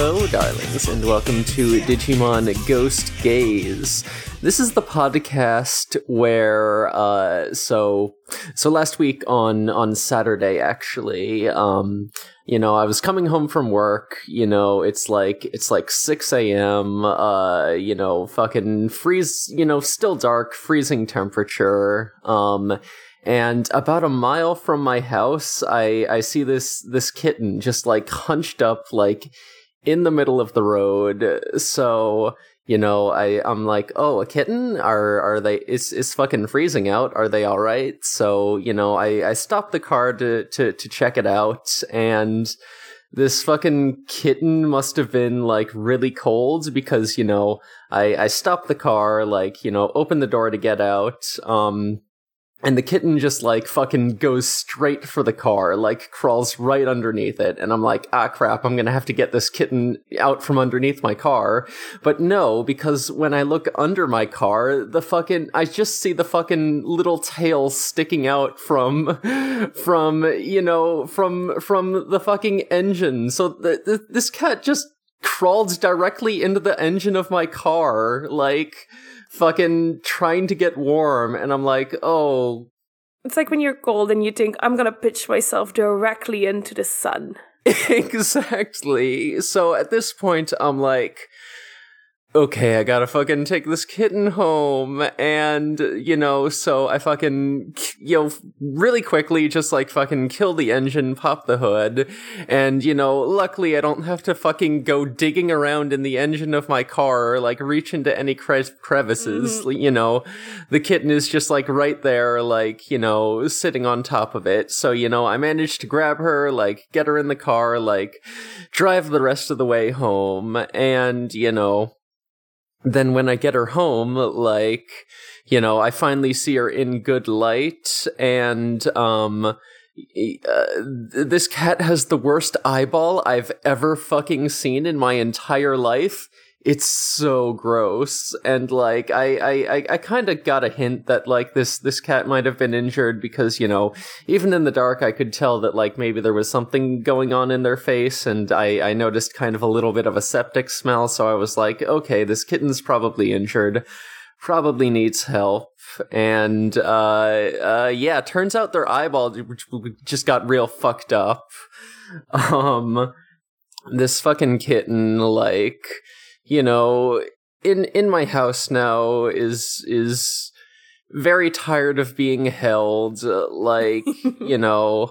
Hello, darlings, and welcome to Digimon Ghost Game. This is the podcast where, uh, so, so last week on, on Saturday, actually, um, you know, I was coming home from work, you know, it's like, it's like 6 a.m., uh, you know, fucking freeze, you know, still dark, freezing temperature, um, and about a mile from my house, I, I see this, this kitten just like hunched up, like, in the middle of the road. So, you know, I I'm like, "Oh, a kitten? Are are they is is fucking freezing out? Are they all right?" So, you know, I I stopped the car to to to check it out and this fucking kitten must have been like really cold because, you know, I I stopped the car like, you know, opened the door to get out. Um and the kitten just like fucking goes straight for the car, like crawls right underneath it. And I'm like, ah, crap, I'm gonna have to get this kitten out from underneath my car. But no, because when I look under my car, the fucking, I just see the fucking little tail sticking out from, from, you know, from, from the fucking engine. So the, the, this cat just crawled directly into the engine of my car, like, fucking trying to get warm and I'm like, "Oh, It's like when you're cold and you think, I'm gonna pitch myself directly into the sun. exactly." So at this point I'm like, okay, I gotta fucking take this kitten home. And, you know, so I fucking, you know, really quickly just like fucking kill the engine, pop the hood. And, you know, luckily I don't have to fucking go digging around in the engine of my car or like reach into any cre- crevices. Mm-hmm. You know, the kitten is just like right there, like, you know, sitting on top of it. So, you know, I managed to grab her, like, get her in the car, like, drive the rest of the way home. And, you know, then when I get her home, like, you know, I finally see her in good light, and, um, uh, this cat has the worst eyeball I've ever fucking seen in my entire life. It's so gross, and like I I I, kind of got a hint that like this this cat might have been injured because you know even in the dark I could tell that like maybe there was something going on in their face, and I I noticed kind of a little bit of a septic smell, so I was like, okay, this kitten's probably injured, probably needs help, and uh uh yeah, turns out their eyeball just got real fucked up. Um, this fucking kitten like you know in in my house now is is very tired of being held uh, like you know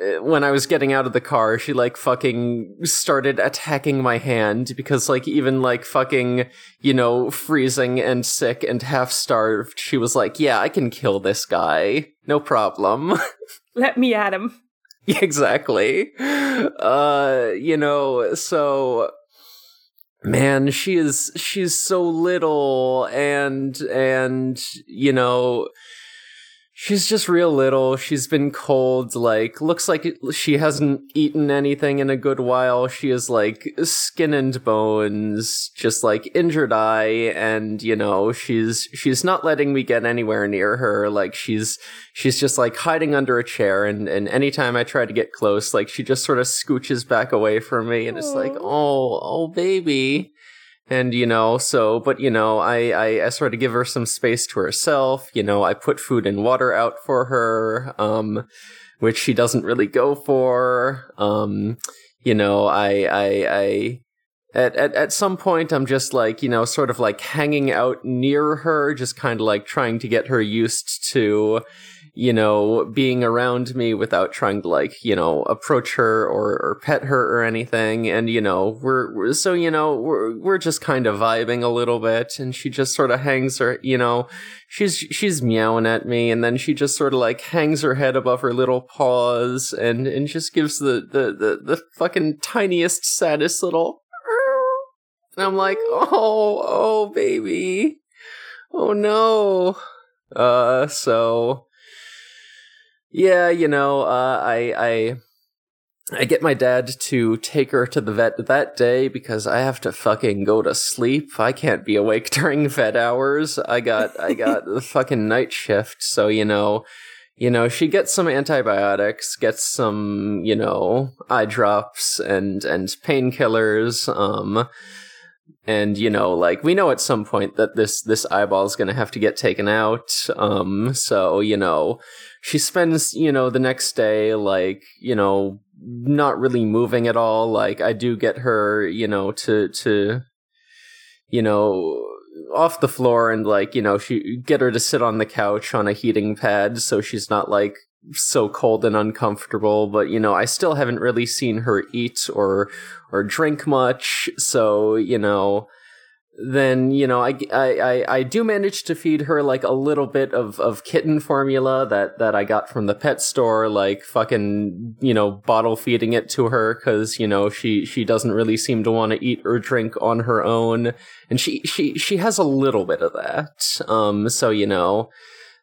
uh, when I was getting out of the car, she like fucking started attacking my hand because like even like fucking, you know, freezing and sick and half starved, she was like, "Yeah, I can kill this guy. No problem." Let me at him. Exactly. Uh, you know, so man, she is she's so little and and you know she's just real little. She's been cold like looks like it- she hasn't eaten anything in a good while. She is like skin and bones, just like injured eye and you know, she's she's not letting me get anywhere near her. Like she's she's just like hiding under a chair and and anytime I try to get close, like she just sort of scooches back away from me and it's like, "Oh, oh baby." And you know, so but you know, I, I I sort of give her some space to herself. You know, I put food and water out for her, um, which she doesn't really go for. Um, you know, I I I at, at at some point I'm just like, you know, sort of like hanging out near her, just kind of like trying to get her used to, you know, being around me without trying to like, you know, approach her or, or pet her or anything. And, you know, we're, we're so, you know, we're, we're just kind of vibing a little bit. And she just sort of hangs her, you know, she's, she's meowing at me. And then she just sort of like hangs her head above her little paws and, and just gives the, the, the, the fucking tiniest, saddest little, and I'm like, oh, oh, baby. Oh no. Uh, so, yeah, you know, uh, I, I, I get my dad to take her to the vet that day because I have to fucking go to sleep. I can't be awake during vet hours. I got, I got the fucking night shift. So, you know, you know, she gets some antibiotics, gets some, you know, eye drops and and painkillers. Um, and you know, like we know at some point that this this eyeball is going to have to get taken out. Um, so you know, she spends you know the next day like you know not really moving at all. Like I do get her, you know, to to you know off the floor and like you know she get her to sit on the couch on a heating pad so she's not like so cold and uncomfortable but you know i still haven't really seen her eat or or drink much. So you know then you know I, I i do manage to feed her like a little bit of of kitten formula that that i got from the pet store like fucking you know bottle feeding it to her because you know she she doesn't really seem to want to eat or drink on her own. And she she she has a little bit of that. Um so you know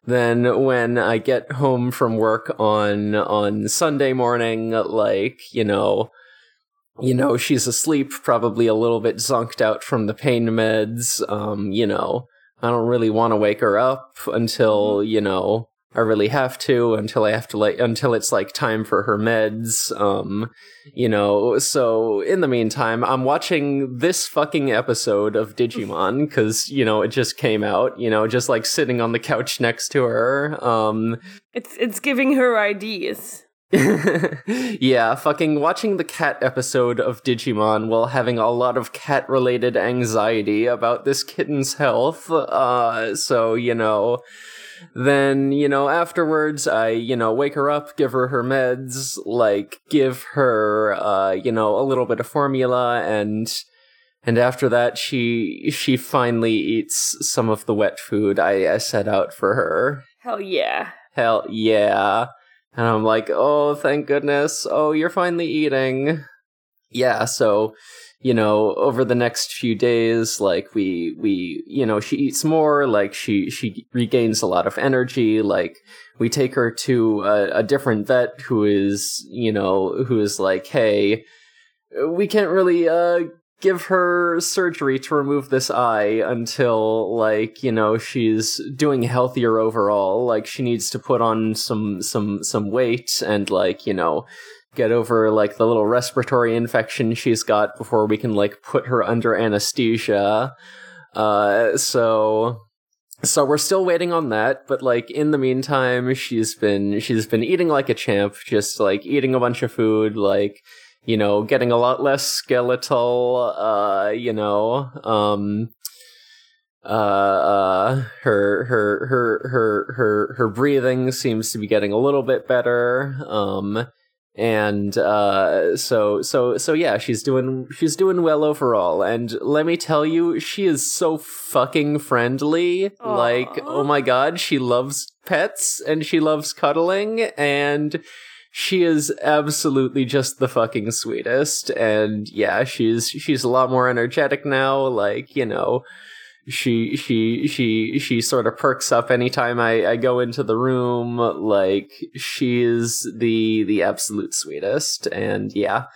then when I get home from work on on Sunday morning, like you know, you know she's asleep, probably a little bit zonked out from the pain meds. Um, you know, I don't really want to wake her up until you know I really have to until I have to like until it's like time for her meds. Um, you know, so in the meantime, I'm watching this fucking episode of Digimon because you know it just came out. You know, just like sitting on the couch next to her. Um, it's it's giving her ideas. yeah, fucking watching the cat episode of Digimon while having a lot of cat related anxiety about this kitten's health. Uh, so you know then, you know, afterwards, I, you know, wake her up, give her her meds, like, give her, uh, you know, a little bit of formula, and, and after that, she, she finally eats some of the wet food I, I set out for her. Hell yeah. Hell yeah. And I'm like, oh, thank goodness. Oh, you're finally eating. Yeah, so you know over the next few days like we we you know she eats more like she she regains a lot of energy like we take her to a, a different vet who is you know who is like hey we can't really uh give her surgery to remove this eye until like you know she's doing healthier overall like she needs to put on some some some weight and like you know get over like the little respiratory infection she's got before we can like put her under anesthesia. Uh, so so we're still waiting on that, but like in the meantime, she's been she's been eating like a champ, just like eating a bunch of food, like you know, getting a lot less skeletal. Uh, you know, um, uh, uh, her her her her her her breathing seems to be getting a little bit better. Um, and uh, so so so yeah she's doing she's doing well overall. And let me tell you she is so fucking friendly. Aww. like oh my god she loves pets and she loves cuddling. And she is absolutely just the fucking sweetest. And yeah she's she's a lot more energetic now. Like you know she she she she sort of perks up anytime I, I go into the room like she is the the absolute sweetest. And yeah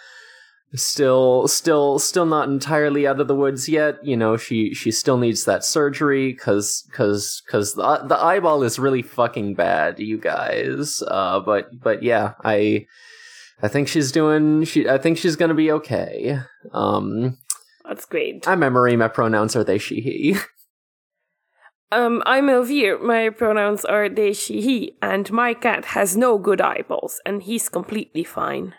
still still still not entirely out of the woods yet. You know she she still needs that surgery cuz cuz cuz the, the eyeball is really fucking bad you guys. Uh but but yeah i i think she's doing she i think she's going to be okay. Um that's great. I'm Emery. My pronouns are they, she, he. Um, I'm Elvire. My pronouns are they, she, he, and my cat has no good eyeballs, and he's completely fine.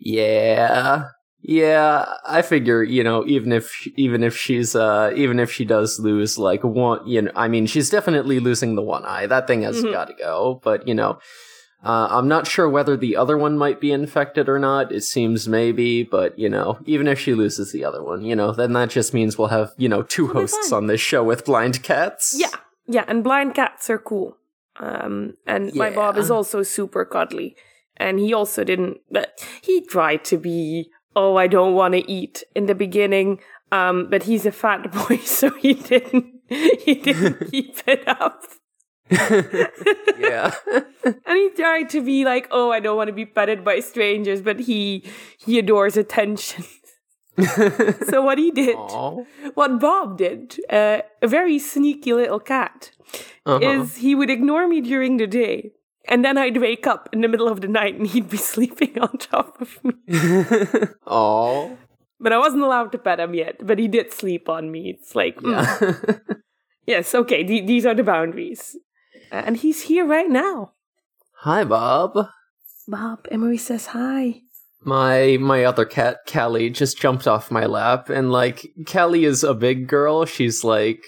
Yeah, yeah. I figure, you know, even if even if she's uh even if she does lose like one, you know, I mean, she's definitely losing the one eye. That thing has mm-hmm. got to go. But you know, uh, I'm not sure whether the other one might be infected or not. It seems maybe, but you know, even if she loses the other one, you know, then that just means we'll have you know 2 It'll hosts on this show with blind cats. Yeah, yeah, and blind cats are cool. Um, and yeah. my Bob is also super cuddly, and he also didn't. But he tried to be. Oh, I don't want to eat in the beginning. Um, but he's a fat boy, so he didn't. He didn't keep it up. yeah. and he tried to be like, "Oh, I don't want to be petted by strangers," but he he adores attention. so what he did, Aww. what Bob did, uh, a very sneaky little cat, uh-huh. is he would ignore me during the day. And then I'd wake up in the middle of the night and he'd be sleeping on top of me. Oh. But I wasn't allowed to pet him yet, but he did sleep on me. It's like, yeah. Mm. yes, okay, th- these are the boundaries. And he's here right now. Hi, Bob. Bob, Emery says hi my my other cat Callie just jumped off my lap and like Callie is a big girl she's like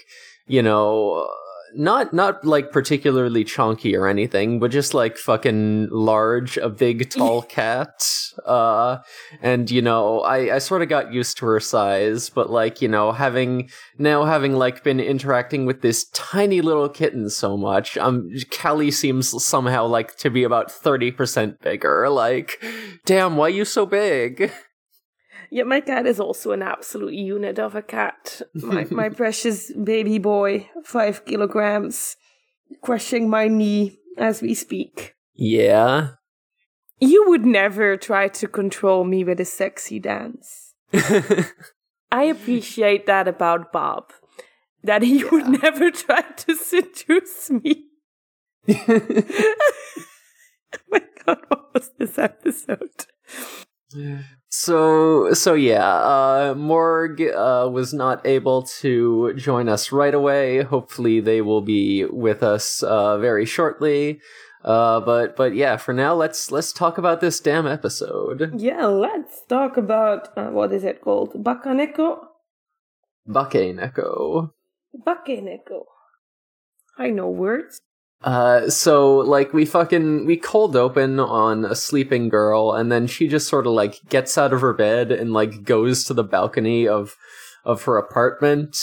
you know not not like particularly chunky or anything, but just like fucking large, a big tall cat. Uh, and you know, I I sort of got used to her size, but like you know, having now having like been interacting with this tiny little kitten so much, um, Callie seems somehow like to be about thirty percent bigger. Like, damn, why you so big? Yeah, my cat is also an absolute unit of a cat. My my precious baby boy, five kilograms, crushing my knee as we speak. Yeah. You would never try to control me with a sexy dance. I appreciate that about Bob. That he yeah. would never try to seduce me. oh my god, what was this episode? So so yeah, uh, Morg uh, was not able to join us right away. Hopefully, they will be with us uh, very shortly. Uh, but but yeah, for now, let's let's talk about this damn episode. Yeah, let's talk about uh, what is it called? Bakaneko. Bakeneko. Bakeneko. I know words. Uh, so like we fucking we cold open on a sleeping girl, and then she just sort of like gets out of her bed and like goes to the balcony of of her apartment,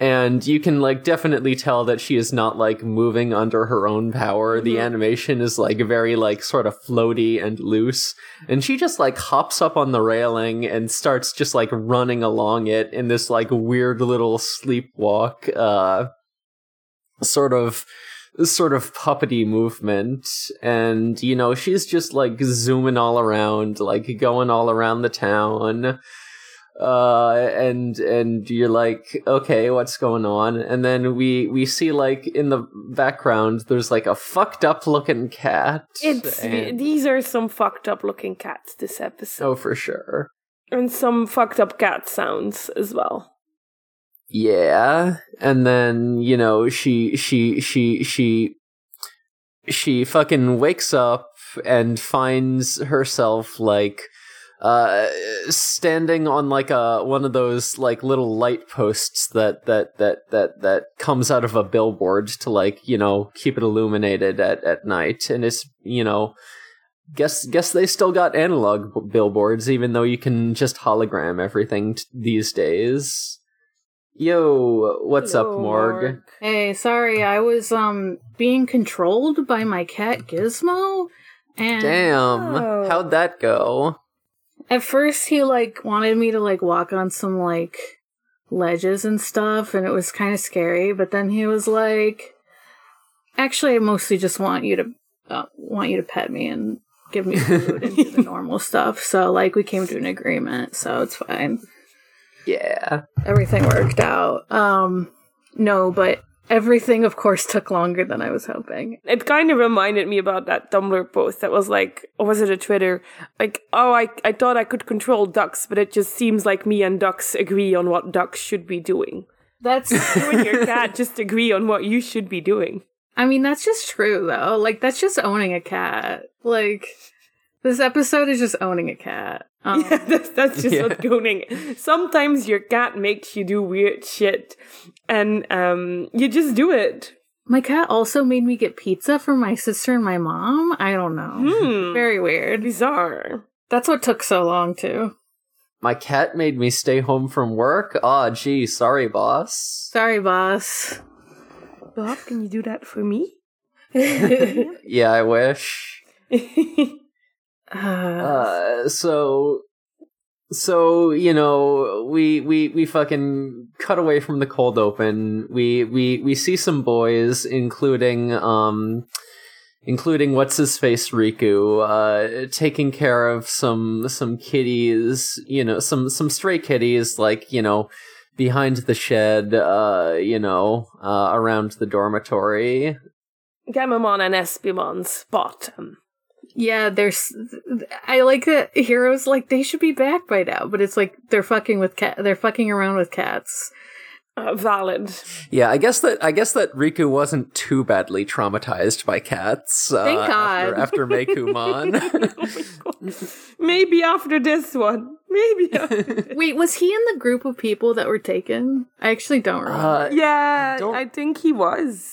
and you can like definitely tell that she is not like moving under her own power. Mm-hmm. The animation is like very like sort of floaty and loose, and she just like hops up on the railing and starts just like running along it in this like weird little sleepwalk, uh, sort of sort of puppety movement and you know she's just like zooming all around like going all around the town uh and and you're like okay what's going on? And then we we see like in the background there's like a fucked up looking cat it's and... these are some fucked up looking cats this episode. Oh for sure. And some fucked up cat sounds as well yeah. And then you know she she she she she fucking wakes up and finds herself like uh standing on like a one of those like little light posts that that that that that comes out of a billboard to like you know keep it illuminated at at night. And it's you know guess guess they still got analog billboards even though you can just hologram everything t- these days Yo, what's up, Morg? Hey, sorry, I was um being controlled by my cat Gizmo, and damn, oh. how'd that go? At first, he like wanted me to like walk on some like ledges and stuff, and it was kind of scary. But then he was like, "Actually, I mostly just want you to uh, want you to pet me and give me food and do the normal stuff." So like, we came to an agreement, so it's fine. Yeah. Everything worked out. Um no, but everything of course took longer than I was hoping. It kind of reminded me about that Tumblr post that was like or was it a Twitter? Like, oh I I thought I could control ducks, but it just seems like me and ducks agree on what ducks should be doing. That's you and your cat just agree on what you should be doing. I mean, that's just true though. Like that's just owning a cat. Like this episode is just owning a cat. Um, yeah, that's, that's just yeah. what owning. Sometimes your cat makes you do weird shit, and um, you just do it. My cat also made me get pizza for my sister and my mom. I don't know. Hmm. Very weird. Bizarre. That's what took so long, too. My cat made me stay home from work. Aw, oh, gee, sorry, boss. Sorry, boss. Bob, can you do that for me? yeah, I wish. Uh, so so you know we we we fucking cut away from the cold open we we we see some boys including um including what's his face Riku, uh, taking care of some some kitties, you know, some some stray kitties, like you know, behind the shed, uh, you know, uh, around the dormitory. Gammamon and Espimon spot. Yeah, there's. I like that heroes like they should be back by now, but it's like they're fucking with cat. They're fucking around with cats. Uh, valid. Yeah, I guess that I guess that Riku wasn't too badly traumatized by cats. Uh, Thank God. After, after Meikumon. oh Maybe after this one. Maybe. After Wait, was he in the group of people that were taken? I actually don't remember. Uh, yeah, don't- I think he was.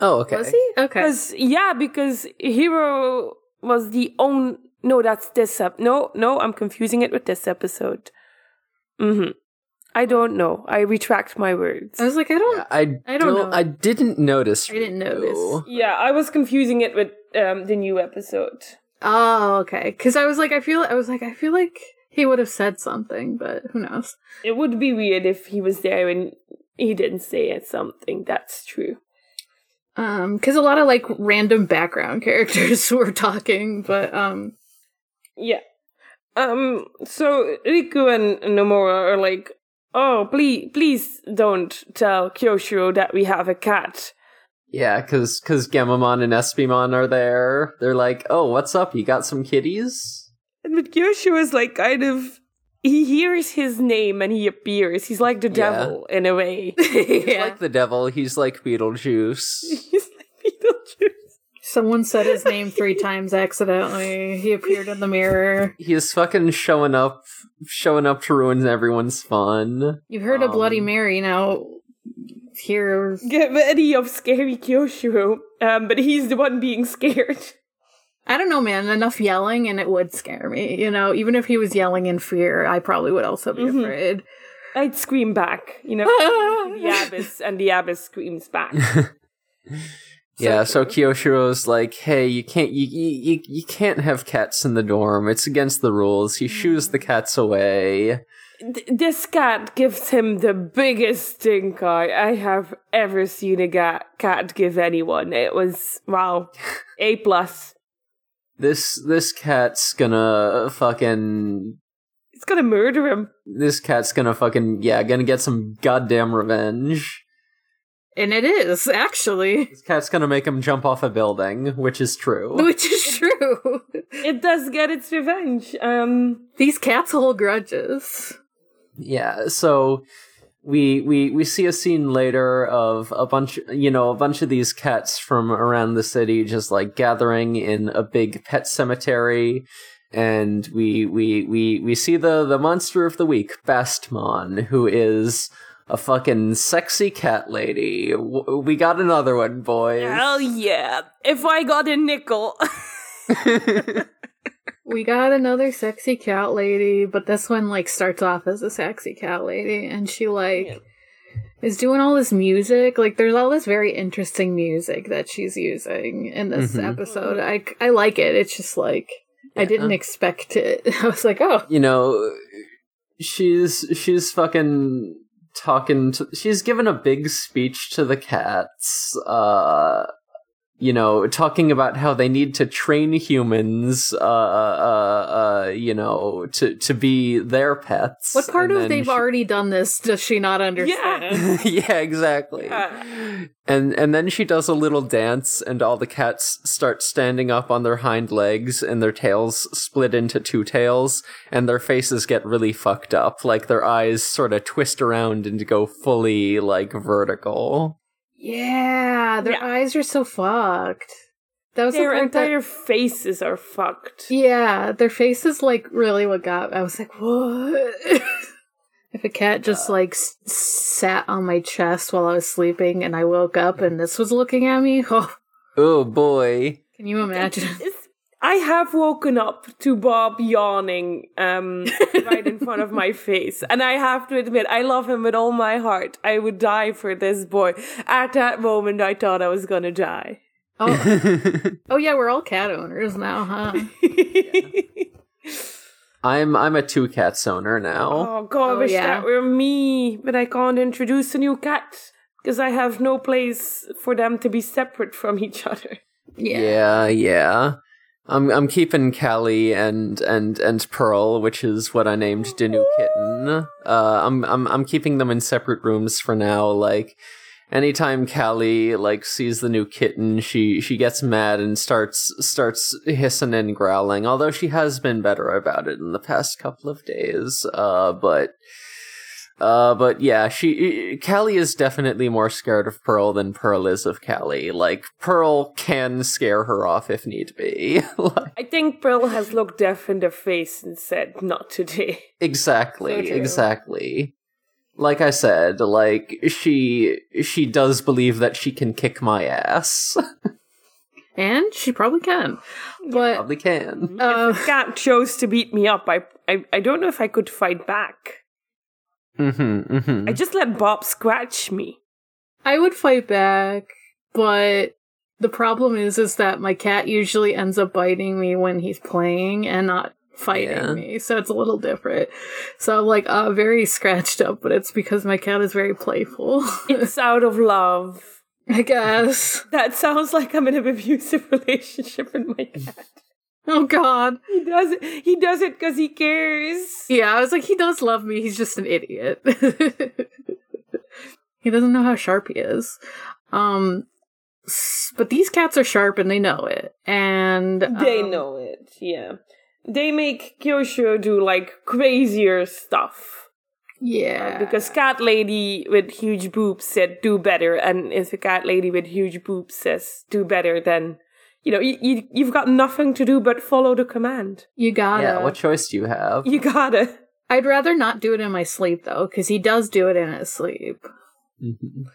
oh, okay. was he? Okay. Because yeah, because Hiro was the own. No, that's this ep. No, no, I'm confusing it with this episode. Mm-hmm. I don't know. I retract my words. I was like, I don't. Yeah, I, I don't know. I didn't notice. I didn't Riku. notice. Yeah, I was confusing it with um, the new episode. Oh, okay. Because I was like, I feel. I was like, I feel like he would have said something, but who knows? It would be weird if he was there and he didn't say something. That's true. Um, because a lot of like random background characters were talking, but um, Yeah. Um. So Riku and Nomura are like, "Oh, please, please don't tell Kiyoshiro that we have a cat." Yeah, because because Gammamon and Espimon are there. They're like, "Oh, what's up? You got some kitties?" And but Kiyoshiro is like kind of. He hears his name and he appears. He's like the Yeah. devil in a way. He's yeah. like the devil. He's like Beetlejuice. He's like Beetlejuice. Someone said his name three times accidentally. He appeared in the mirror. He is fucking showing up, showing up to ruin everyone's fun. You've heard of Bloody Um, Mary now. Here, Get ready of scary Kiyoshiro. Um, but he's the one being scared. I don't know, man. Enough yelling, and it would scare me. You know, even if he was yelling in fear, I probably would also be Mhm. afraid. I'd scream back, you know, the abyss, and the abyss screams back. yeah, so true. Kiyoshiro's like, "Hey, you can't, you, you, you- you can't have cats in the dorm. It's against the rules." He shoos the cats away. Th- this cat gives him the biggest stink eye I have ever seen a ga- cat give anyone. It was wow, a plus. This this cat's gonna fucking It's gonna murder him. this cat's gonna fucking yeah, gonna get some goddamn revenge. And it is actually, This cat's gonna make him jump off a building, which is true. which is true. It does get its revenge. Um, These cats hold grudges. Yeah, so we we we see a scene later of a bunch you know, a bunch of these cats from around the city just like gathering in a big pet cemetery and we we we we see the the monster of the week, Bastemon, who is a fucking sexy cat lady. We got another one, boys. hell yeah! If I got a nickel, We got another sexy cat lady, but this one like starts off as a sexy cat lady, and she like Yeah. is doing all this music. Like, there's all this very interesting music that she's using in this Mhm. episode. I I like it. It's just like I didn't expect it. I was like, oh, you know, she's she's fucking talking to she's given a big speech to the cats uh you know talking about how they need to train humans uh uh uh you know to to be their pets what part And of they've she- already done this does she not understand? yeah, exactly. Yeah. And and then she does a little dance, and all the cats start standing up on their hind legs, and their tails split into two tails, and their faces get really fucked up. Like their eyes sort of twist around and go fully like vertical. Yeah, their Yeah. eyes are so fucked. That was their the part that entire faces are fucked. Yeah, their faces like really what got. I was like, what? if a cat just like s- sat on my chest while I was sleeping and I woke up and this was looking at me, oh, Oh boy. can you imagine? It's- I have woken up to Bob yawning um, right in front of my face. And I have to admit, I love him with all my heart. I would die for this boy. At that moment, I thought I was gonna die. oh, oh yeah, we're all cat owners now, huh? I'm I'm a two cats owner now. oh, God, I Oh, wish yeah. that were me. But I can't introduce a new cat because I have no place for them to be separate from each other. Yeah. yeah, yeah. I'm I'm keeping Callie and and and Pearl, which is what I named the new kitten. Uh, I'm I'm I'm keeping them in separate rooms for now. Like, anytime Callie like sees the new kitten, she she gets mad and starts starts hissing and growling. Although she has been better about it in the past couple of days. Uh, but uh, but yeah, she Callie is definitely more scared of Pearl than Pearl is of Callie. Like Pearl can scare her off if need be. like, I think Pearl has looked death in the face and said, "Not today." exactly, exactly. Like I said, like she she does believe that she can kick my ass. And she probably can. But Probably can. uh, if the cat chose to beat me up, I, I I don't know if I could fight back. Mm-hmm. Mm-hmm. I just let Bob scratch me. I would fight back, but the problem is is that my cat usually ends up biting me when he's playing and not fighting Yeah. me. So it's a little different. So I'm like uh very scratched up, but it's because my cat is very playful. It's out of love. I guess. That sounds like I'm in an abusive relationship with my cat. Oh god. He does it. He does it because he cares. Yeah, I was like, he does love me, he's just an idiot. he doesn't know how sharp he is. Um but these cats are sharp and they know it. And They um, know it. Yeah. They make Kyosho do like crazier stuff. Yeah. Because cat lady with huge boobs said do better, and if a cat lady with huge boobs says do better, then you know you, you you've got nothing to do but follow the command. you gotta yeah. What choice do you have? You gotta. I'd rather not do it in my sleep though, because he does do it in his sleep. Mhm.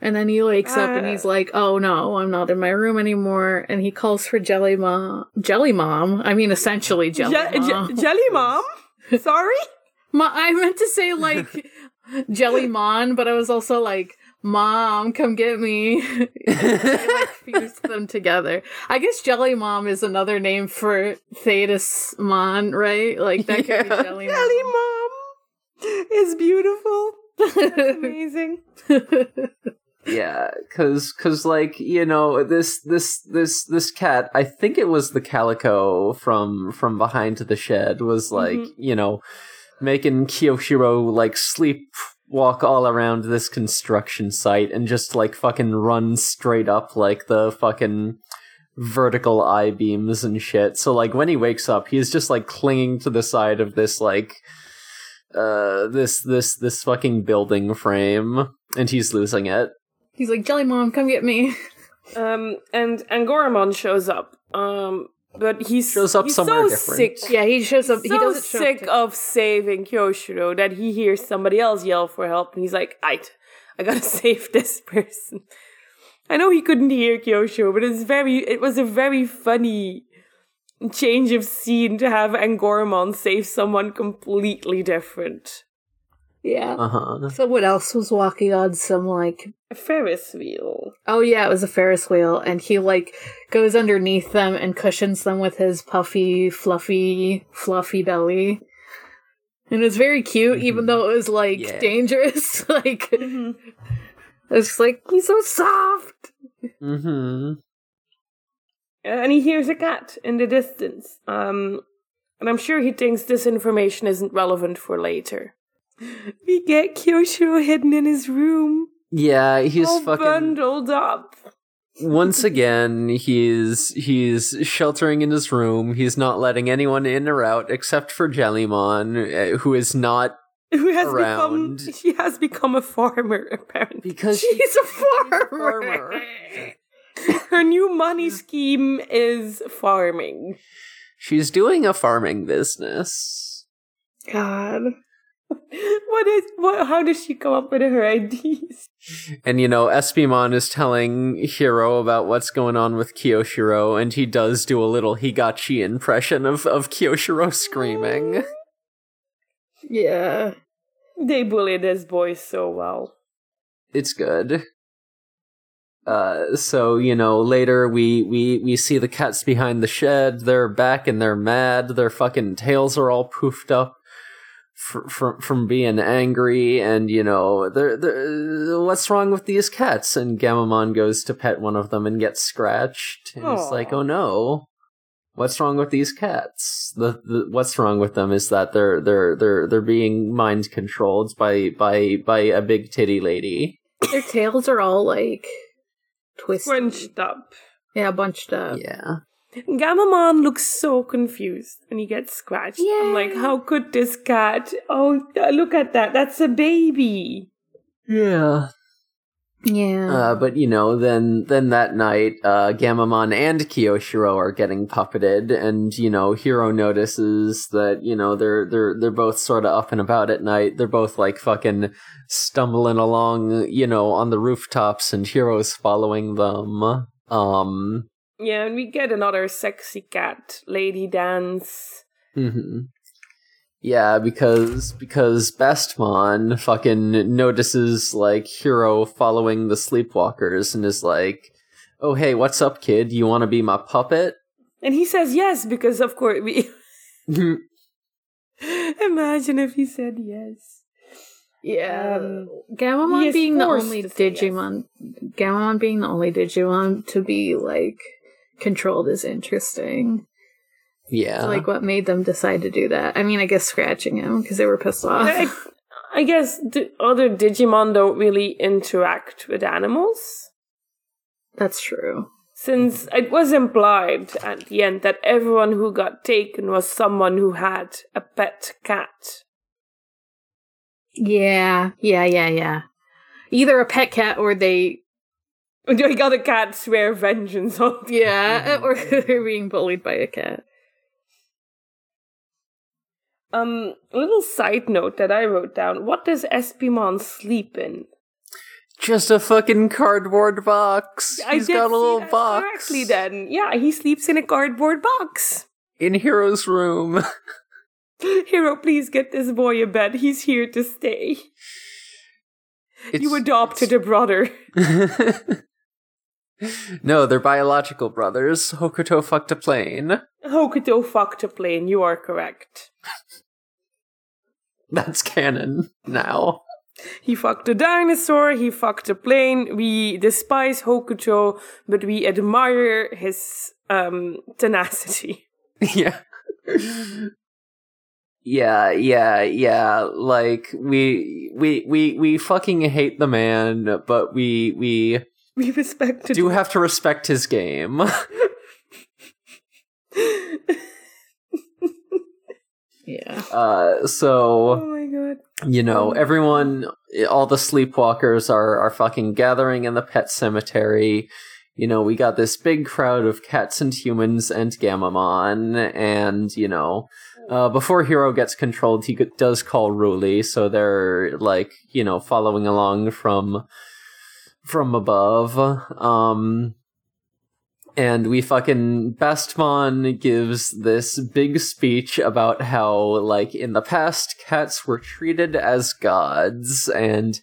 And then he wakes up and Uh. he's like, "Oh no, I'm not in my room anymore." And he calls for Jelly Mom. Jelly Mom. I mean, essentially Jelly Je- Mom. Je- Jelly mom. Sorry. Ma- I meant to say like Jelly Mon, but I was also like, "Mom, come get me." I like fused them together. I guess Jelly Mom is another name for Thetis Mon, right? Like that could be Jelly Jelly Mom. mom is beautiful. That's amazing. Yeah, cause, cause, like you know, this, this, this, this cat. I think it was the calico from from behind the shed. Was like Mhm. you know, making Kiyoshiro like sleep walk all around this construction site and just like fucking run straight up like the fucking vertical eye beams and shit. So like when he wakes up, he's just like clinging to the side of this like uh this this this fucking building frame and he's losing it. He's like, Jelly Mom, come get me. Um, and Angoramon shows up. Um, but he's Shows up he's somewhere so different. sick. Yeah, he shows up. he so doesn't show up sick to- of saving Kiyoshiro that he hears somebody else yell for help, and he's like, "I, I gotta save this person." I know he couldn't hear Kiyoshiro, but it's very, it was a very funny change of scene to have Angoramon save someone completely different. Yeah. Uh huh. So what else was walking on some like A Ferris wheel. Oh yeah, it was a Ferris wheel, and he like goes underneath them and cushions them with his puffy, fluffy, fluffy belly. And it's very cute, even Mhm. though it was like Yeah. dangerous. like it's like he's so soft. Mm-hmm. and he hears a cat in the distance. Um, and I'm sure he thinks this information isn't relevant for later. We get Kiyoshiro hidden in his room, Yeah, he's all fucking bundled up. once again he's he's sheltering in his room. He's not letting anyone in or out except for Jellymon, uh, who is not Who has Around. become? She has become a farmer apparently. because She's a farmer. farmer. Her new money scheme is farming. she's doing a farming business. God. What is what? How does she come up with her ideas? And you know, Espimon is telling Hiro about what's going on with Kiyoshiro, and he does do a little Higachi impression of, of Kiyoshiro screaming. Yeah. They bully this boy so well. It's good. Uh, so you know, later we we we see the cats behind the shed. They're back and they're mad. Their fucking tails are all poofed up. From from being angry and you know they're, they're, what's wrong with these cats? And Gammamon goes to pet one of them and gets scratched. And Aww. it's like oh no. What's wrong with these cats? The, the what's wrong with them is that they're they're they're they're being mind controlled by by by a big titty lady. Their tails are all like twisted. bunched up. Yeah bunched up. Yeah Gammamon looks so confused and he gets scratched. Yeah. I'm like, how could this cat? Oh, look at that. That's a baby. Yeah. Yeah. Uh, but you know, then then that night, uh, Gammamon and Kiyoshiro are getting puppeted, and you know, Hiro notices that you know they're they're they're both sort of up and about at night. They're both like fucking stumbling along, you know, on the rooftops, and Hiro's following them. Um, yeah, and we get another sexy cat lady dance. Mm-hmm. Yeah, because because Bastemon fucking notices like Hiro following the sleepwalkers and is like, "Oh hey, what's up, kid? You want to be my puppet?" And he says yes because of course we. Imagine if he said yes. Yeah, um, Gammamon being the only Digimon, yes. Gammamon being the only Digimon to be like controlled is interesting. Yeah. like what made them decide to do that. I mean, I guess scratching him because they were pissed off. I, I guess d- other Digimon don't really interact with animals. That's true. Since it was implied at the end that everyone who got taken was someone who had a pet cat. Yeah, yeah, yeah, yeah. Either a pet cat or they like other cats swear vengeance on. Yeah, or they're being bullied by a cat. Um, a little side note that I wrote down. What does Espimon sleep in? Just a fucking cardboard box. I He's got a little box. Correctly, then, yeah, he sleeps in a cardboard box in Hiro's room. Hiro, please get this boy a bed. He's here to stay. It's, you adopted a brother. no, they're biological brothers. Hokuto fucked a plane. Hokuto fucked a plane, you are correct. That's canon now. He fucked a dinosaur, he fucked a plane. We despise Hokuto, but we admire his um, tenacity. Yeah. yeah, yeah, yeah. Like we we we we fucking hate the man, but we we we respect. Do have to respect his game. yeah. Uh, so. Oh my god. You know, everyone, all the sleepwalkers are are fucking gathering in the pet cemetery. You know, we got this big crowd of cats and humans and Gammamon, and you know, uh, before Hiro gets controlled, he does call Ruli, so they're like, you know, following along from from above. Um, and we fucking Bastemon gives this big speech about how, like, in the past, cats were treated as gods, and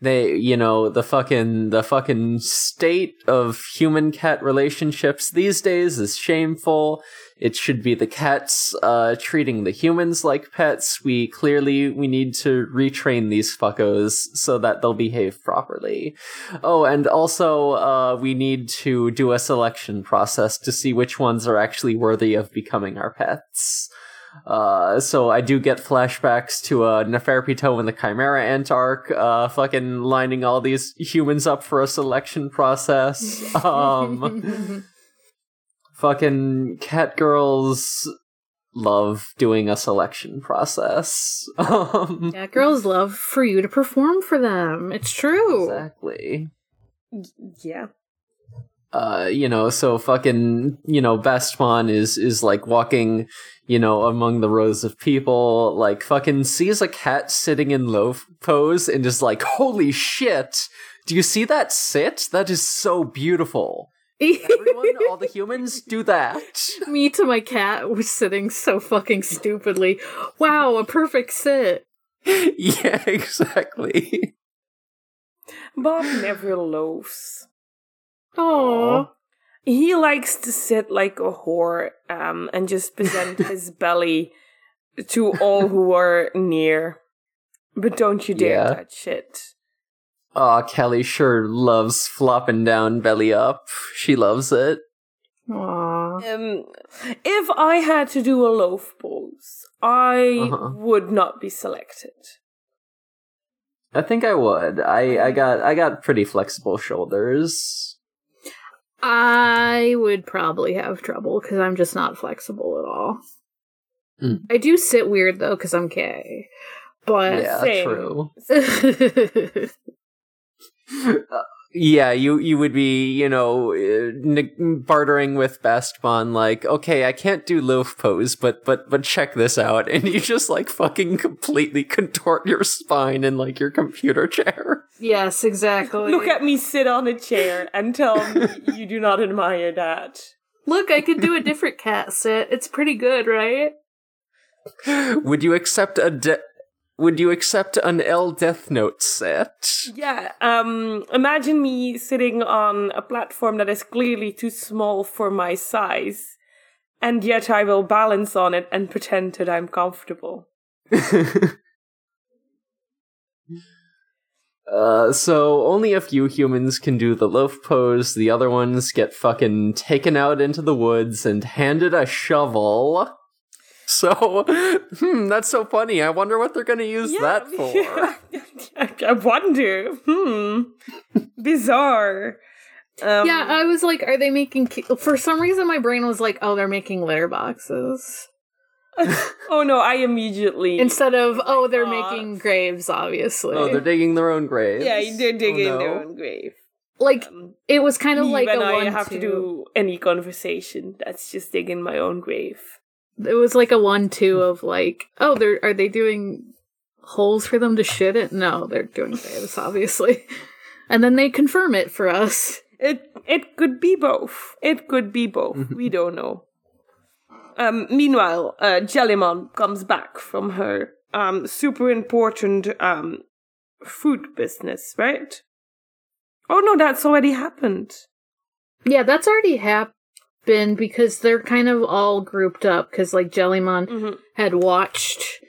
they, you know, the fucking, the fucking state of human cat relationships these days is shameful it should be the cats uh, treating the humans like pets. We clearly we need to retrain these fuckos so that they'll behave properly. Oh, and also uh, we need to do a selection process to see which ones are actually worthy of becoming our pets. Uh, so I do get flashbacks to uh, Neferpitou in the Chimera Ant arc, uh, fucking lining all these humans up for a selection process. Um, fucking cat girls love doing a selection process. Um, cat girls love for you to perform for them. It's true. Exactly. Yeah. Uh, you know, so fucking, you know, Bastemon is is like walking, you know, among the rows of people, like fucking sees a cat sitting in low pose and is like, "Holy shit! Do you see that sit? That is so beautiful." Everyone, all the humans, do that. Me to my cat was sitting so fucking stupidly. Wow, a perfect sit. yeah, exactly. Bob never loafs. Oh. He likes to sit like a whore um, and just present his belly to all who are near. But don't you dare Yeah. touch it. Aw, Callie sure loves flopping down belly up. She loves it. Aww. Um, if I had to do a loaf pose, I Uh-huh. would not be selected. I think I would. I, I got I got pretty flexible shoulders. I would probably have trouble because I'm just not flexible at all. Mm. I do sit weird though because I'm gay, but yeah, same. true. Yeah, you you would be, you know, uh, n- bartering with Best Bun like, okay, I can't do loaf pose, but but but check this out, and you just like fucking completely contort your spine in like your computer chair. yes, exactly. Look at me sit on a chair and tell me you do not admire that. Look, I could do a different cat sit. It's pretty good, right? would you accept a de- Would you accept an L Death Note set? Yeah, um, imagine me sitting on a platform that is clearly too small for my size, and yet I will balance on it and pretend that I'm comfortable. Uh, so only a few humans can do the loaf pose. The other ones get fucking taken out into the woods and handed a shovel. So, hmm, that's so funny. I wonder what they're gonna use that for. I, I wonder. Hmm. Bizarre. Um, yeah, I was like, are they making. Ki- For some reason, my brain was like, oh, they're making litter boxes. oh no, I immediately. Instead of, oh, they're God. making graves, obviously. Oh, they're digging their own graves. yeah, they're digging Oh, no. their own grave. like, Um, it was kind of me like when a I one have to do any conversation, that's just digging my own grave. It was like a one two of like, oh, they're are they doing holes for them to shit it? No, they're doing this obviously. And then they confirm it for us. It it could be both. It could be both. we don't know. Um, meanwhile, uh, Jellymon comes back from her um, super important um, food business, right? Oh no, that's already happened. Yeah, that's already happened because they're kind of all grouped up because like Jellymon Mhm. had watched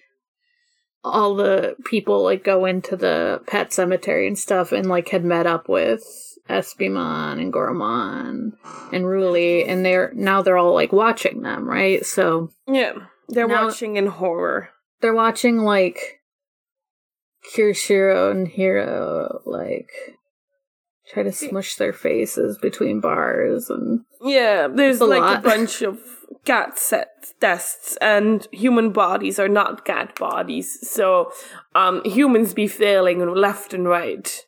all the people like go into the pet cemetery and stuff and like had met up with Espimon and Goromon and Ruli and they're now they're all like watching them, right? So Yeah, they're watching in horror. they're watching like Kiyoshiro and Hiro like try to smush their faces between bars and Yeah, there's a like lot. a bunch of cat set tests, and human bodies are not cat bodies, so um, humans be failing left and right.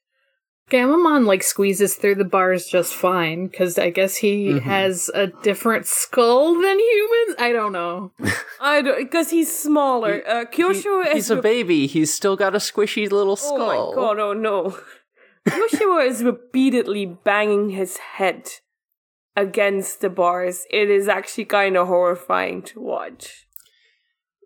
Gammamon like squeezes through the bars just fine because I guess he Mhm. has a different skull than humans. I don't know. I don't because he's smaller. uh, Kiyoshiro He- is he's a baby. He's still got a squishy little Oh skull. my god! Oh no! Kiyoshiro is repeatedly banging his head against the bars. It is actually kind of horrifying to watch.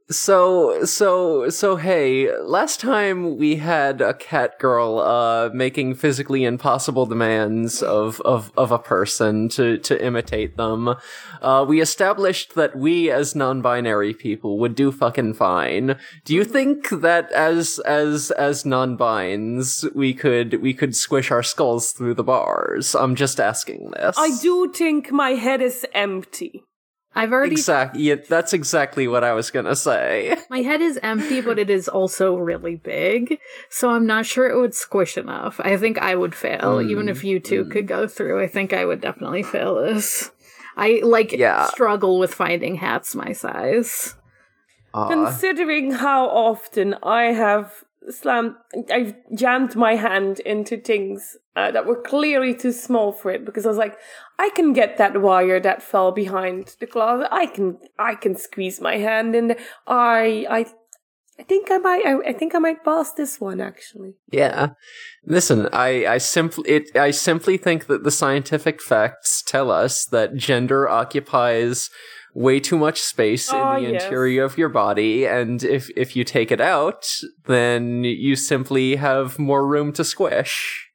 So, so, so, hey, last time we had a cat girl, uh, making physically impossible demands of, of, of a person to, to imitate them. Uh, we established that we as non-binary people would do fucking fine. Do you think that as, as, as non-bines, we could, we could squish our skulls through the bars? I'm just asking this. I do think my head is empty. I've already Exactly. Yeah, that's exactly what I was gonna say. my head is empty, but it is also really big, so I'm not sure it would squish enough. I think I would fail, Mm, even if you two could go through. I think I would definitely fail this. I like Yeah. struggle with finding hats my size. Aw. Considering how often I have slammed, I've jammed my hand into things uh, that were clearly too small for it because I was like, I can get that wire that fell behind the closet. I can, I can squeeze my hand in. there. I, I, I think I might, I, I think I might pass this one actually. Yeah. Listen, I, I simply it I simply think that the scientific facts tell us that gender occupies way too much space Ah, in the yes. interior of your body, and if if you take it out, then you simply have more room to squish.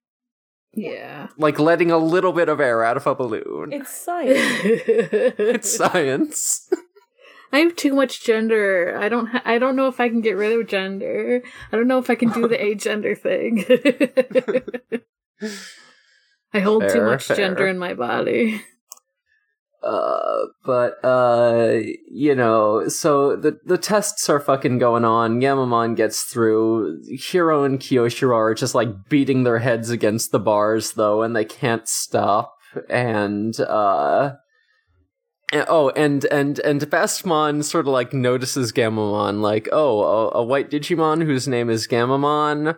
Yeah. Like letting a little bit of air out of a balloon. It's science. It's science. I have too much gender. I don't. Ha- I don't know if I can get rid of gender. I don't know if I can do the agender thing. I hold fair, too much fair. gender in my body. Uh, but uh, you know, so the the tests are fucking going on. Gammamon gets through. Hiro and Kiyoshiro are just like beating their heads against the bars though, and they can't stop. And uh, oh, and and and Bastemon sort of like notices Gammamon, like, oh, a, a white Digimon whose name is Gammamon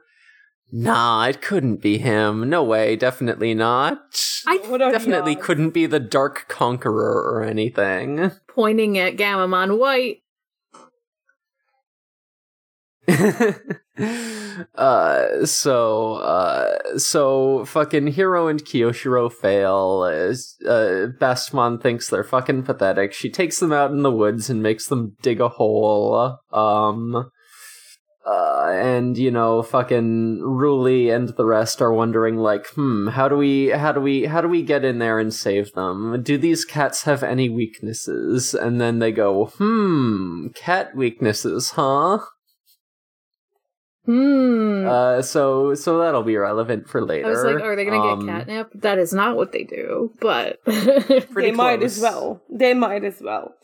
Nah, it couldn't be him. No way, definitely not. I definitely couldn't be the Dark Conqueror or anything. Pointing at Gammamon White. uh so uh so fucking Hiro and Kiyoshiro fail as uh Bastemon thinks they're fucking pathetic. She takes them out in the woods and makes them dig a hole. Um uh, and you know, fucking Ruli and the rest are wondering, like, hmm, how do we, how do we, how do we get in there and save them? Do these cats have any weaknesses? And then they go, hmm, cat weaknesses, huh? Hmm. Uh, so so that'll be relevant for later. I was like, are they gonna um, get catnip? That is not what they do, but they close. might as well. They might as well.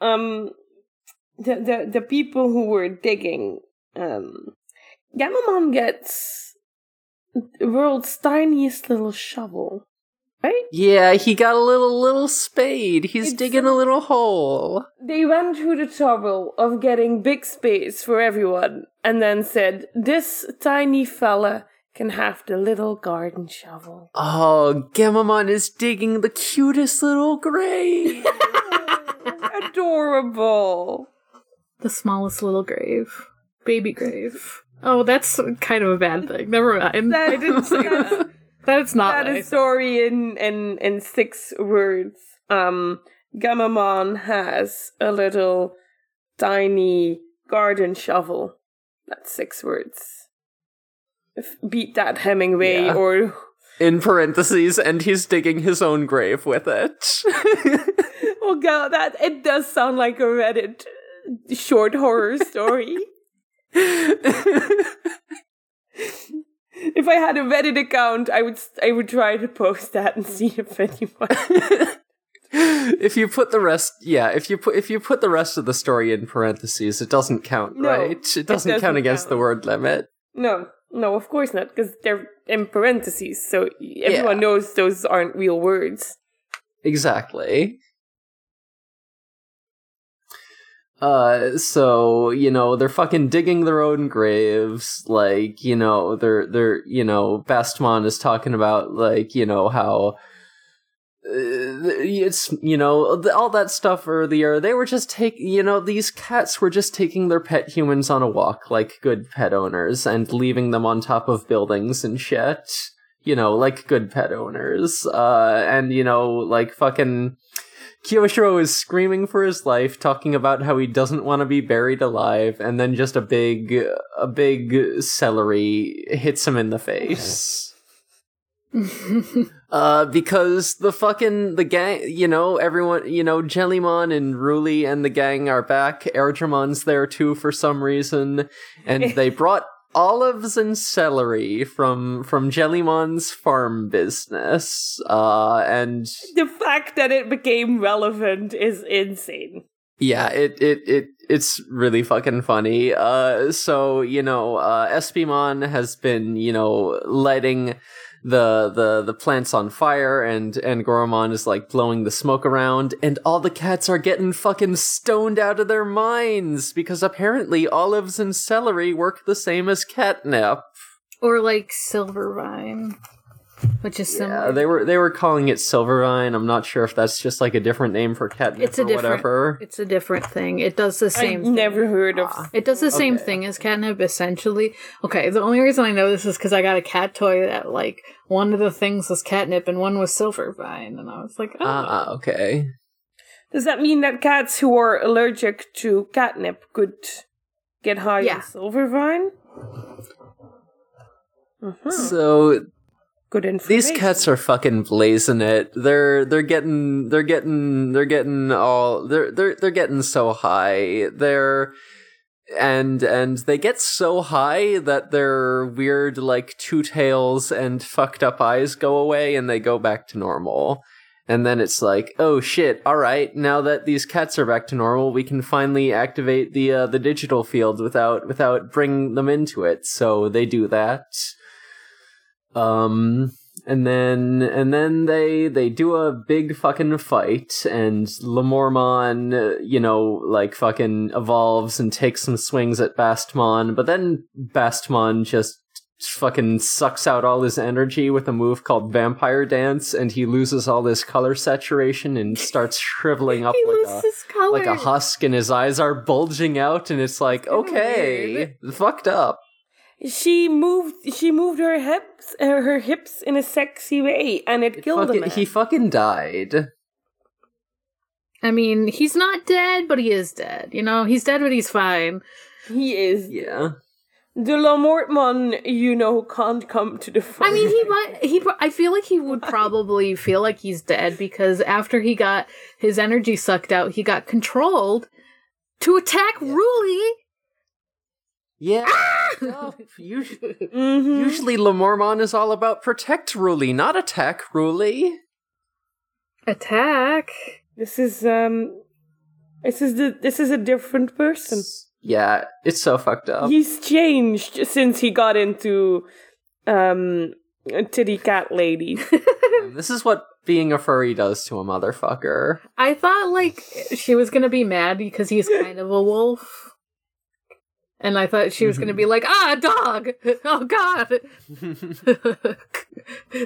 Um, the the the people who were digging um, Gammamon gets the world's tiniest little shovel. Right? Yeah, he got a little little spade. He's it's, digging a little hole. They went through the trouble of getting big spades for everyone and then said, This tiny fella can have the little garden shovel. Oh, Gammamon is digging the cutest little grave. Adorable. The smallest little grave baby grave. Oh, that's kind of a bad thing. Never mind. That, I didn't say that. That's not that a story in, in in six words. Um, Gammamon has a little tiny garden shovel. That's six words. If, beat that Hemingway yeah. or in parentheses, and he's digging his own grave with it. oh god, that it does sound like a Reddit short horror story if I had a Reddit account, I would I would try to post that and see if anyone. if you put the rest, yeah, if you put if you put the rest of the story in parentheses, it doesn't count, no, right? It doesn't, it doesn't count against the word limit. No, no, of course not, because they're in parentheses, so everyone yeah. knows those aren't real words. Exactly. Uh, so you know they're fucking digging their own graves. Like you know they're they're you know Bastemon is talking about like you know how uh, it's you know all that stuff earlier. They were just taking you know these cats were just taking their pet humans on a walk like good pet owners and leaving them on top of buildings and shit. You know like good pet owners. Uh, and you know like fucking Kiyoshiro is screaming for his life, talking about how he doesn't want to be buried alive, and then just a big, a big celery hits him in the face. uh, because the fucking the gang, you know, everyone, you know, Jellymon and Ruli and the gang are back. Airdramon's there too for some reason, and they brought olives and celery from from Jellymon's farm business. Uh, and the fact that it became relevant is insane. Yeah, it it it it's really fucking funny. Uh, so you know, uh, Espimon has been you know letting the the the plants on fire and and Goromon is like blowing the smoke around and all the cats are getting fucking stoned out of their minds because apparently olives and celery work the same as catnip or like silvervine which is similar. Yeah, they were they were calling it Silvervine. I'm not sure if that's just like a different name for catnip it's a or whatever. It's a different thing. It does the same. I've thing. never heard of. It does the same okay. thing as catnip. Essentially, okay. The only reason I know this is because I got a cat toy that like one of the things was catnip and one was Silvervine, and I was like, oh. ah, okay. Does that mean that cats who are allergic to catnip could get high yeah. on Silvervine? Mm-hmm. So good information. These cats are fucking blazing it. They're they're getting they're getting they're getting all they're they're they're getting so high. They're and and they get so high that their weird like two tails and fucked up eyes go away and they go back to normal. And then it's like, oh shit! All right, now that these cats are back to normal, we can finally activate the uh, the digital field without without bringing them into it. So they do that. Um, and then and then they they do a big fucking fight, and Lamortmon, uh, you know, like fucking evolves and takes some swings at Bastemon, but then Bastemon just fucking sucks out all his energy with a move called Vampire Dance, and he loses all his color saturation and starts shriveling up like a, like a husk, and his eyes are bulging out, and it's like, okay, fucked up. She moved. She moved her hips, uh, her hips in a sexy way, and it, it killed fucking, him. He fucking died. I mean, he's not dead, but he is dead. You know, he's dead, but he's fine. He is. Yeah. The Lamortmon, you know, can't come to the front. I mean, he might. He. I feel like he would probably feel like he's dead because after he got his energy sucked out, he got controlled to attack yeah. Ruli. Yeah. Ah! usually, mm-hmm. usually Lamortmon is all about protect Ruli, not attack Ruli. Attack. This is um. This is the. This is a different person. Yeah, it's so fucked up. He's changed since he got into um titty cat lady. this is what being a furry does to a motherfucker. I thought like she was gonna be mad because he's kind of a wolf. And I thought she was going to be like, ah, dog! Oh, God!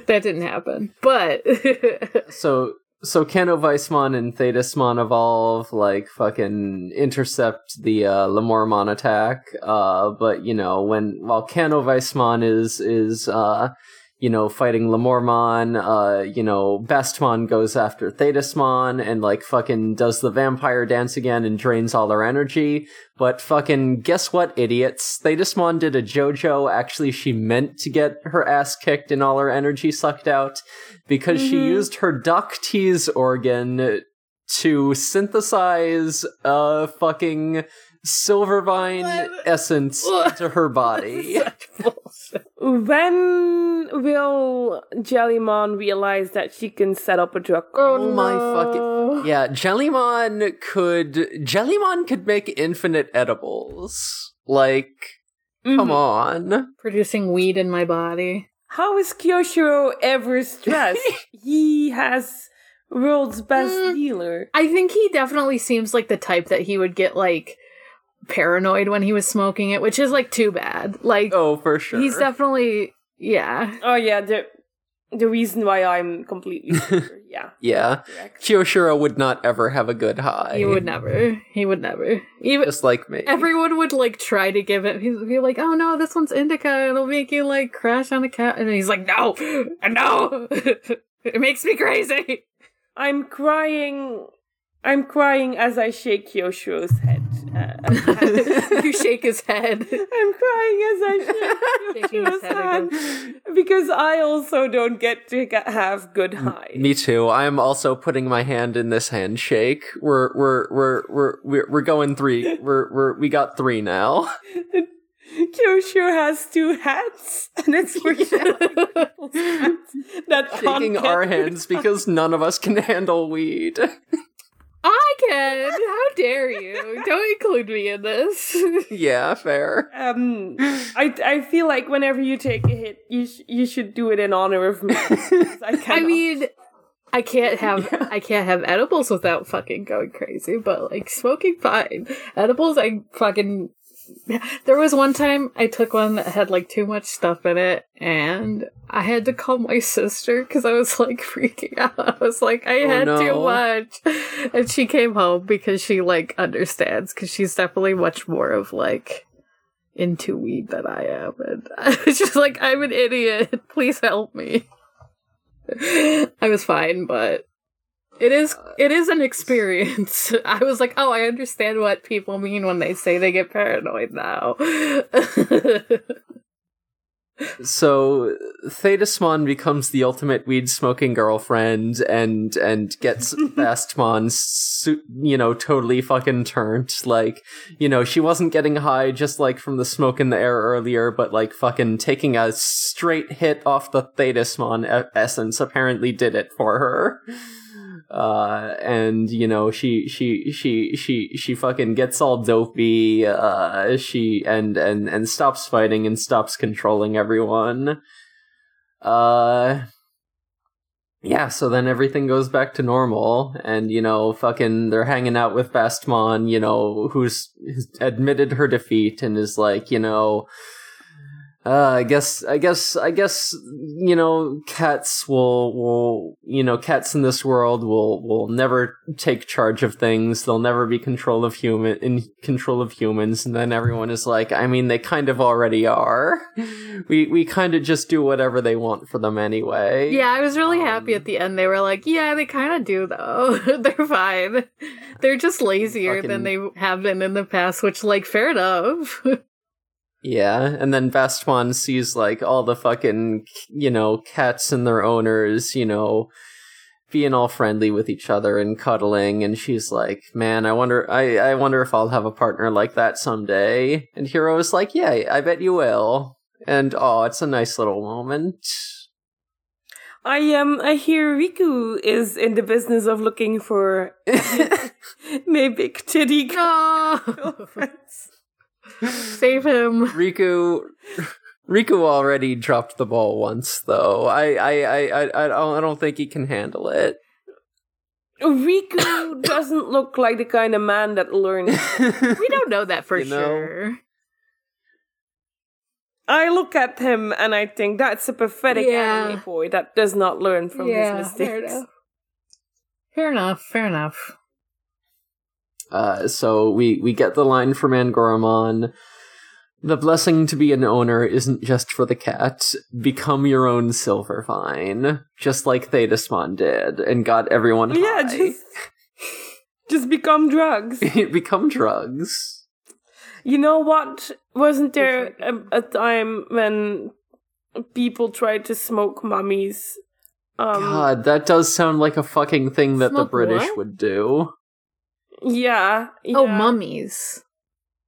that didn't happen. But. so, so Canoweissmon and Thetismon evolve, like, fucking intercept the, uh, Lamortmon attack. Uh, but, you know, when, while Canoweissmon is, is, uh, you know, fighting Lamortmon, uh, you know, Bastemon goes after Thetismon and like fucking does the vampire dance again and drains all their energy. But fucking guess what, idiots? Thetismon did a JoJo. Actually, she meant to get her ass kicked and all her energy sucked out because mm-hmm. she used her duck tease organ to synthesize a fucking Silvervine what? essence into her body. when will Jellymon realize that she can set up a drug? Oh, oh my fucking yeah! Jellymon could Jellymon could make infinite edibles. Like, mm-hmm. come on, producing weed in my body. How is Kiyoshiro ever stressed? he has world's best mm, dealer. I think he definitely seems like the type that he would get like paranoid when he was smoking it, which is like too bad. Like, oh, for sure, he's definitely yeah. Oh yeah, the the reason why I'm completely sure. yeah, yeah. Kiyoshiro would not ever have a good high. He would never. He would never. Even just like me. Everyone would like try to give it. He'd be like, "Oh no, this one's indica. It'll make you like crash on a cat." And he's like, "No, no, it makes me crazy." I'm crying. I'm crying as I shake Kiyoshiro's head. Uh, you shake his head. I'm crying as I shake his hand because I also don't get to have good high. Me too. I am also putting my hand in this handshake. We're we're we're we're we're, we're going three. We're we're we got three now. Kyosho has two hats, and it's for that shaking our hands because none of us can handle weed. I can. How dare you? Don't include me in this. yeah, fair. Um, I I feel like whenever you take a hit, you sh- you should do it in honor of me. I, I mean, I can't have yeah. I can't have edibles without fucking going crazy. But like smoking, fine. Edibles, I fucking there was one time I took one that had like too much stuff in it, and I had to call my sister because I was like freaking out. I was like, I oh, had no. too much, and she came home because she like understands because she's definitely much more of like into weed than I am, and I was just like, I'm an idiot. Please help me. I was fine, but it is uh, it is an experience. I was like, oh, I understand what people mean when they say they get paranoid now. so Thetismon becomes the ultimate weed smoking girlfriend and and gets Bastemon you know totally fucking turned like you know she wasn't getting high just like from the smoke in the air earlier but like fucking taking a straight hit off the Thetismon essence apparently did it for her uh, and you know she she she she she fucking gets all dopey uh she and and and stops fighting and stops controlling everyone. Uh yeah so then everything goes back to normal and you know fucking they're hanging out with Bastemon you know who's admitted her defeat and is like you know uh, I guess, I guess, I guess, you know, cats will, will, you know, cats in this world will, will never take charge of things. They'll never be control of human, in control of humans. And then everyone is like, I mean, they kind of already are. we, we kind of just do whatever they want for them anyway. Yeah, I was really um, happy at the end. They were like, yeah, they kind of do though. They're fine. They're just lazier fucking... than they have been in the past, which, like, fair enough. Yeah, and then Bastemon sees like all the fucking you know cats and their owners, you know, being all friendly with each other and cuddling, and she's like, "Man, I wonder, I, I wonder if I'll have a partner like that someday." And Hiro is like, "Yeah, I bet you will." And oh, it's a nice little moment. I um I hear Riku is in the business of looking for maybe big titty girlfriends. Save him. Riku Riku already dropped the ball once though. I I I I, I don't, I don't think he can handle it. Riku doesn't look like the kind of man that learns. we don't know that for you sure. Know? I look at him and I think that's a pathetic yeah. anime boy that does not learn from yeah, his mistakes. Fair enough. Fair enough. Fair enough. Uh, so we we get the line from Angoramon. The blessing to be an owner isn't just for the cat. Become your own Silvervine, just like Thetismon did, and got everyone high. Yeah, just, just become drugs. become drugs. You know what? Wasn't there a, a time when people tried to smoke mummies? Um, God, that does sound like a fucking thing that the British what? would do. Yeah, oh, yeah. Oh, mummies.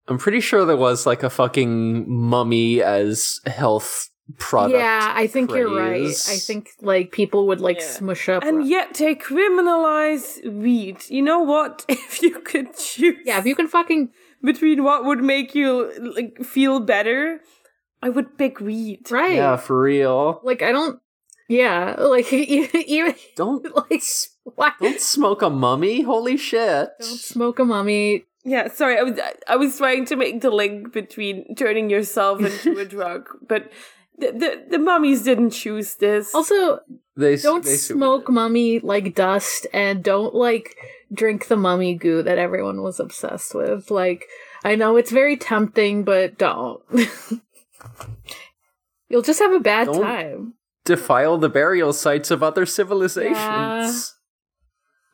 I'm pretty sure there was like a fucking mummy as health product. Yeah, I think craze. you're right. I think like people would like yeah. smush up. And yet they criminalize weed. You know what? If you could choose. Yeah, if you can fucking between what would make you like feel better, I would pick weed. Right. Yeah, for real. Like I don't yeah, like even don't like what? don't smoke a mummy. Holy shit! Don't smoke a mummy. Yeah, sorry, I was I was trying to make the link between turning yourself into a drug, but the, the the mummies didn't choose this. Also, they don't they smoke mummy like dust, and don't like drink the mummy goo that everyone was obsessed with. Like, I know it's very tempting, but don't. You'll just have a bad don't, time defile the burial sites of other civilizations. Yeah.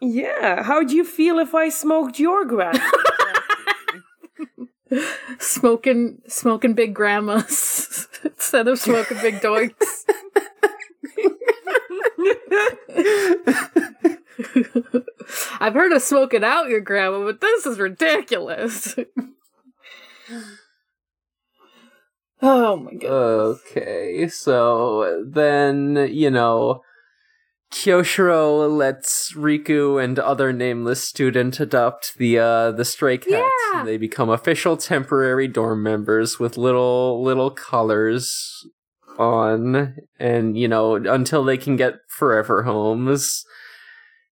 Yeah. How'd you feel if I smoked your grandma? smoking, smoking big grandmas instead of smoking big doinks. I've heard of smoking out your grandma, but this is ridiculous. Oh my god. Okay, so then, you know, Kiyoshiro lets Riku and other nameless student adopt the uh the stray cats. Yeah. They become official temporary dorm members with little little collars on and you know until they can get forever homes.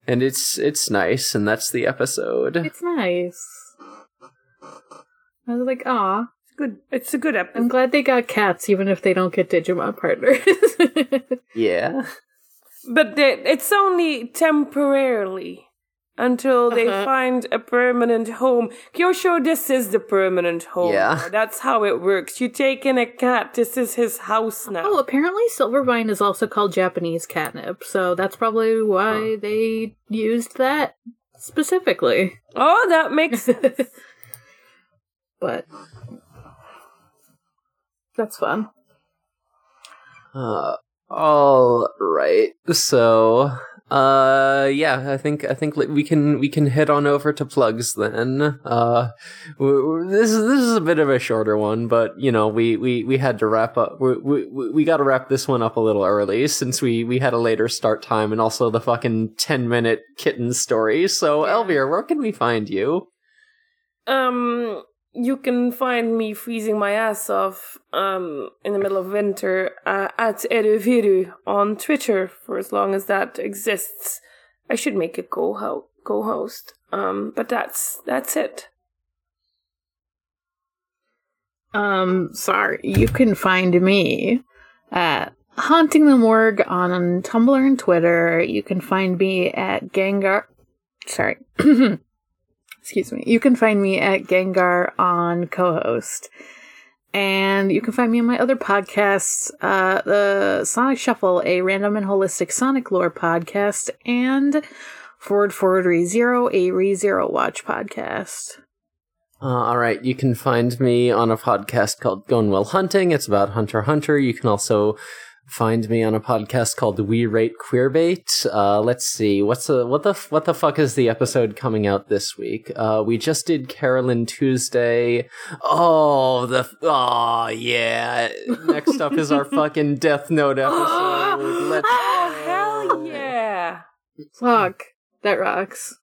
And it's it's nice and that's the episode. It's nice. I was like, ah, it's good. It's a good episode. I'm glad they got cats, even if they don't get Digimon partners. yeah, but they, it's only temporarily until they uh-huh. find a permanent home. Kiyoshiro, this is the permanent home. Yeah, that's how it works. You take in a cat. This is his house now. Oh, apparently Silvervine is also called Japanese catnip, so that's probably why huh. they used that specifically. Oh, that makes sense. but that's fun. Uh, all right. So, uh, yeah, I think I think we can we can head on over to plugs then. Uh, this is this is a bit of a shorter one, but you know we we we had to wrap up. We we we got to wrap this one up a little early since we we had a later start time and also the fucking ten minute kitten story. So, Elvira, where can we find you? Um, you can find me freezing my ass off um, in the middle of winter uh, at Eruviru on Twitter for as long as that exists. I should make a co co-host, um, but that's that's it. Um, sorry, you can find me at Haunting the Morgue on Tumblr and Twitter. You can find me at Gengar. Sorry. excuse me. You can find me at Gengar on co-host. And you can find me on my other podcasts, uh, the Sonic Shuffle, a random and holistic Sonic lore podcast, and Forward Forward ReZero, a ReZero Watch podcast. Uh, all right, you can find me on a podcast called Going Well Hunting. It's about Hunter Hunter. You can also find me on a podcast called We Rate Queerbait. Uh, let's see, what's the what the what the fuck is the episode coming out this week? Uh, we just did Carolyn Tuesday. Oh, the oh yeah. Next up is our fucking Death Note episode. Let's oh hell yeah! Fuck, that rocks.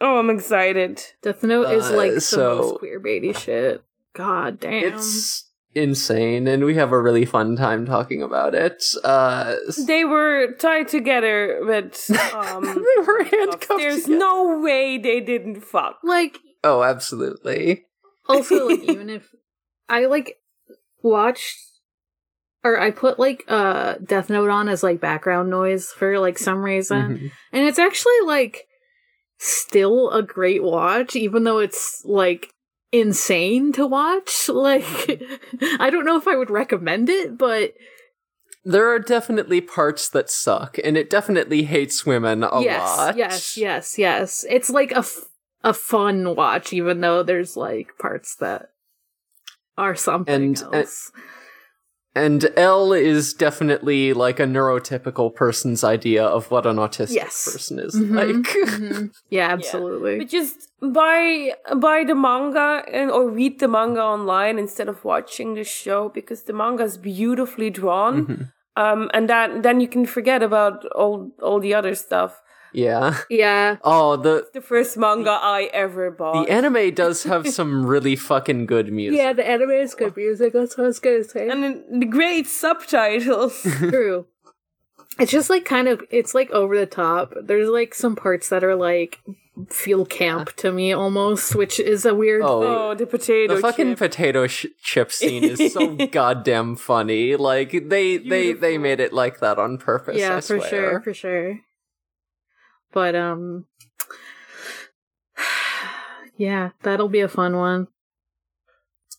Oh, I'm excited. Death Note is like uh, so, the most queerbaity shit. God damn. It's insane and we have a really fun time talking about it uh they were tied together but um they were handcuffed there's together. no way they didn't fuck like oh absolutely also like even if i like watched or i put like uh death note on as like background noise for like some reason mm-hmm. and it's actually like still a great watch even though it's like insane to watch. Like, I don't know if I would recommend it, but there are definitely parts that suck, and it definitely hates women a yes, lot. Yes, yes, yes. It's like a, f- a fun watch, even though there's like parts that are something and, uh, else. And, and L is definitely like a neurotypical person's idea of what an autistic yes. person is mm-hmm, like. mm-hmm. Yeah, absolutely. Yeah. But just buy buy the manga and or read the manga online instead of watching the show because the manga is beautifully drawn. Mm-hmm. Um, and that then you can forget about all all the other stuff. Yeah. Yeah. Oh, the the first manga I ever bought. The anime does have some really fucking good music. Yeah, the anime is good music. That's what I was gonna say. And the great subtitles. True. It's just like kind of it's like over the top. There's like some parts that are like feel camp to me almost, which is a weird. Oh, oh the potato. The fucking chip. potato sh- chip scene is so goddamn funny. Like they Beautiful. they they made it like that on purpose. Yeah, I for swear. sure, for sure. But um yeah, that'll be a fun one.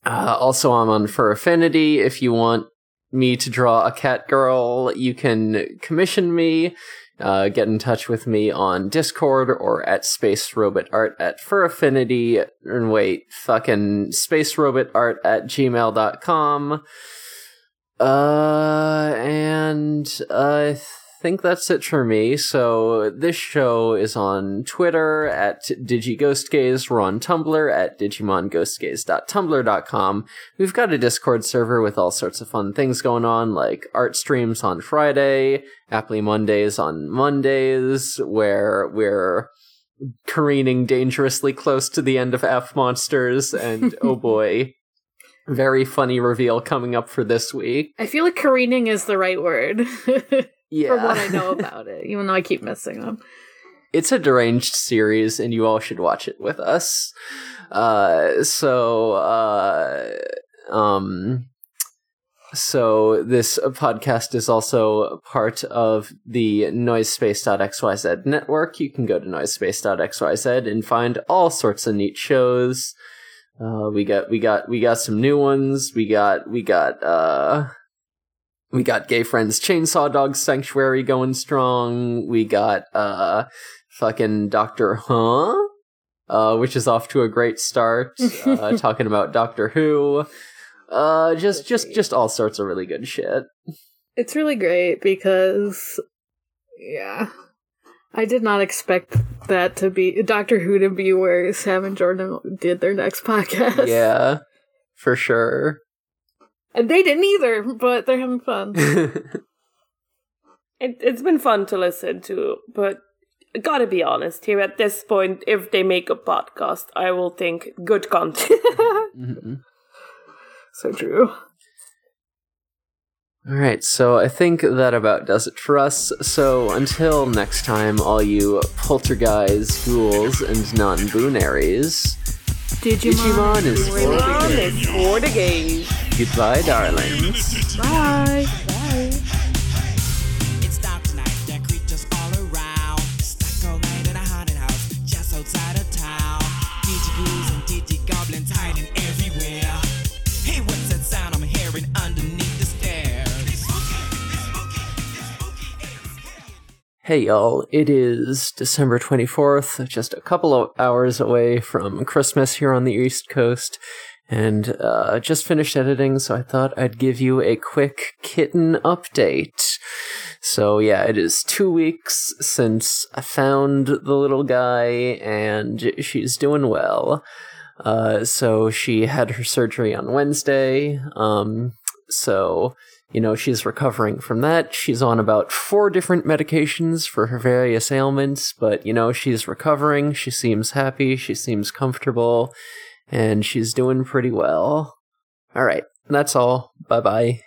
Uh, also, I'm on Fur Affinity. If you want me to draw a cat girl, you can commission me. Uh, get in touch with me on Discord or at Space Robot Art at Fur Affinity. And wait, fucking Space Robot Art at gmail.com. Uh, and uh, think that's it for me. So this show is on Twitter at DigiGhostGaze. We're on Tumblr at DigimonGhostGaze.tumblr.com. We've got a Discord server with all sorts of fun things going on, like art streams on Friday, Aptly Mondays on Mondays, where we're careening dangerously close to the end of F Monsters, and oh boy, very funny reveal coming up for this week. I feel like careening is the right word. Yeah. From what I know about it, even though I keep missing them. It's a deranged series, and you all should watch it with us. Uh, so, uh, um, so this podcast is also part of the noisespace.xyz network. You can go to noisespace.xyz and find all sorts of neat shows. Uh, we got, we got, we got some new ones. We got, we got, uh, we got Gay Friends Chainsaw Dog Sanctuary going strong. We got uh fucking Doctor Huh, uh, which is off to a great start. Uh, talking about Doctor Who. Uh, just just just all sorts of really good shit. it's really great because, yeah, I did not expect that to be Doctor Who to be where Sam and Jordan did their next podcast. Yeah, for sure. And they didn't either, but they're having fun. it, it's been fun to listen to, but gotta be honest here at this point, if they make a podcast, I will think good content. mm-hmm. So true. All right, so I think that about does it for us. So until next time, all you poltergeists, ghouls, and non-boonaries, Digimon, Digimon is for the gays. Goodbye, darlings. Bye. Hey y'all, it is December 24th, just a couple of hours away from Christmas here on the East Coast, and uh, just finished editing, so I thought I'd give you a quick kitten update. So yeah, it is two weeks since I found the little guy, and she's doing well. Uh, so she had her surgery on Wednesday, um, so you know, she's recovering from that. She's on about four different medications for her various ailments, but, you know, she's recovering. She seems happy. She seems comfortable. And she's doing pretty well. All right. That's all. Bye bye.